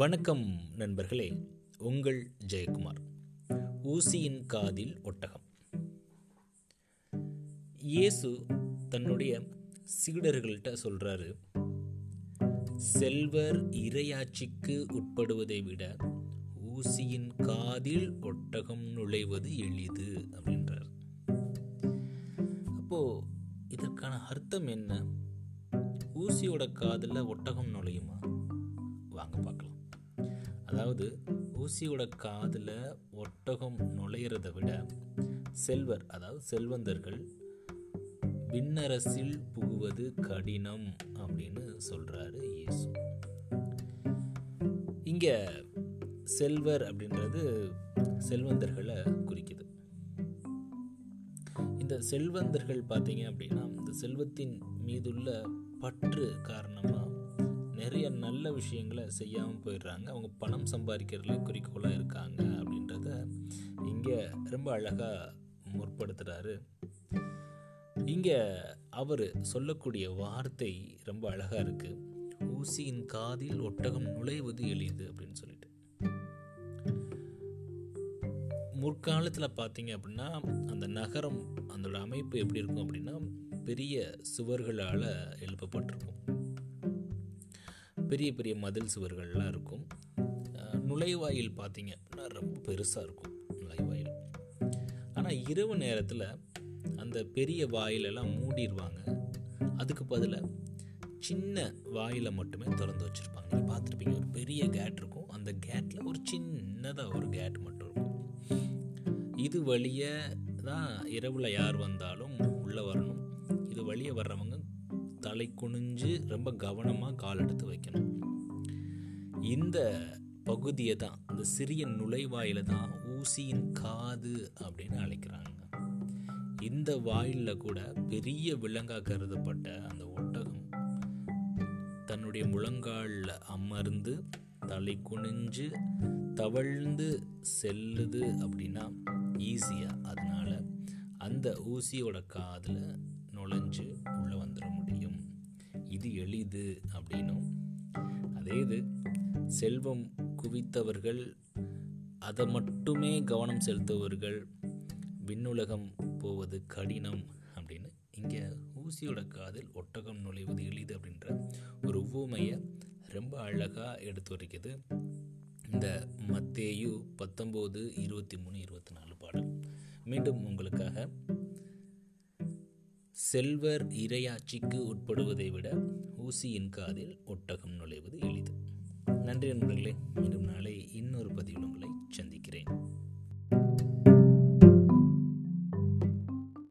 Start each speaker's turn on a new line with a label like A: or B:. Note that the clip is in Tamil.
A: வணக்கம் நண்பர்களே உங்கள் ஜெயக்குமார். ஊசியின் காதில் ஒட்டகம். இயேசு தன்னுடைய சீடர்கள்ட்ட சொல்றாரு செல்வர் இரையாட்சிக்கு உட்படுவதை விட ஊசியின் காதில் ஒட்டகம் நுழைவது எளிது அப்படின்றார். அப்போ இதற்கான அர்த்தம் என்ன? ஊசியோட காதில் ஒட்டகம் நுழையுமா? வாங்க பார்க்கலாம். அதாவது ஊசியோட காதில் ஒட்டகம் நுழையிறத விட செல்வர் அதாவது செல்வந்தர்கள் விண்ணரசில் புகுவது கடினம் அப்படின்னு சொல்கிறாரு இயேசு. இங்கே செல்வர் அப்படின்றது செல்வந்தர்களை குறிக்குது. இந்த செல்வந்தர்கள் பார்த்தீங்க அப்படின்னா இந்த செல்வத்தின் மீதுள்ள பற்று காரணமாக நிறைய நல்ல விஷயங்களை செய்யாமல் போயிடுறாங்க. அவங்க பணம் சம்பாதிக்கிறதுல குறிக்கோளாக இருக்காங்க அப்படின்றத இங்கே ரொம்ப அழகாக முற்படுத்துகிறாரு இங்கே அவர் சொல்லக்கூடிய வார்த்தை ரொம்ப அழகாக இருக்குது ஊசியின் காதில் ஒட்டகம் நுழைவது எளிது அப்படின்னு சொல்லிட்டு. முற்காலத்தில் பார்த்தீங்க அப்படின்னா அந்த நகரம் அதோட அமைப்பு எப்படி இருக்கும் அப்படின்னா பெரிய சுவர்களால் எழுப்பப்பட்டிருக்கும். பெரிய பெரிய மதில் சுவர்கள்லாம் இருக்கும். நுழைவாயில் பார்த்தீங்க அப்படின்னா ரொம்ப பெருசாக இருக்கும் நுழைவாயில். ஆனால் இரவு நேரத்தில் அந்த பெரிய வாயிலெல்லாம் மூடிடுவாங்க அதுக்கு பதிலாக சின்ன வாயில் மட்டுமே திறந்து வச்சுருப்பாங்க. நீங்கள் பார்த்துருப்பீங்க ஒரு பெரிய கேட் இருக்கும். அந்த கேட்டில் ஒரு சின்னதாக ஒரு கேட் மட்டும் இருக்கும். இது வழியே தான் இரவில் யார் வந்தாலும் உள்ளே வரணும். இது வழியே வர்றவங்க தலை குனிஞ்சு ரொம்ப கவனமாக கால் எடுத்து வைக்கணும். இந்த பகுதியை தான் இந்த சிறிய நுழைவாயில தான் ஊசியின் காது அப்படின்னு அழைக்கிறாங்க. இந்த வாயிலில் கூட பெரிய விலங்காக கருதப்பட்ட அந்த ஒட்டகம் தன்னுடைய முழங்காலில் அமர்ந்து தலை குனிஞ்சு தவழ்ந்து செல்லுது அப்படின்னா ஈஸியாக அதனால அந்த ஊசியோட காதில் நுழைஞ்சு உள்ளே வந்துடும் இது எளிது அப்படின்னும். அதே இது செல்வம் குவித்தவர்கள் அதை மட்டுமே கவனம் செலுத்துவர்கள் விண்ணுலகம் போவது கடினம் அப்படின்னு இங்கே ஊசியோட காதில் ஒட்டகம் நுழைவது எளிது அப்படின்ற ஒரு உவமையை ரொம்ப அழகாக எடுத்து வரைக்குது இந்த மத்தேயு பத்தொம்போது இருபத்தி மூணு இருபத்தி நாலு பாடல். மீண்டும் உங்களுக்காக செல்வர் இரையாட்சிக்கு உட்படுவதை விட ஊசியின் காதில் ஒட்டகம் நுழைவது எளிது. நன்றி நண்பர்களே மீண்டும் நாளை இன்னொரு பதிவில் உங்களை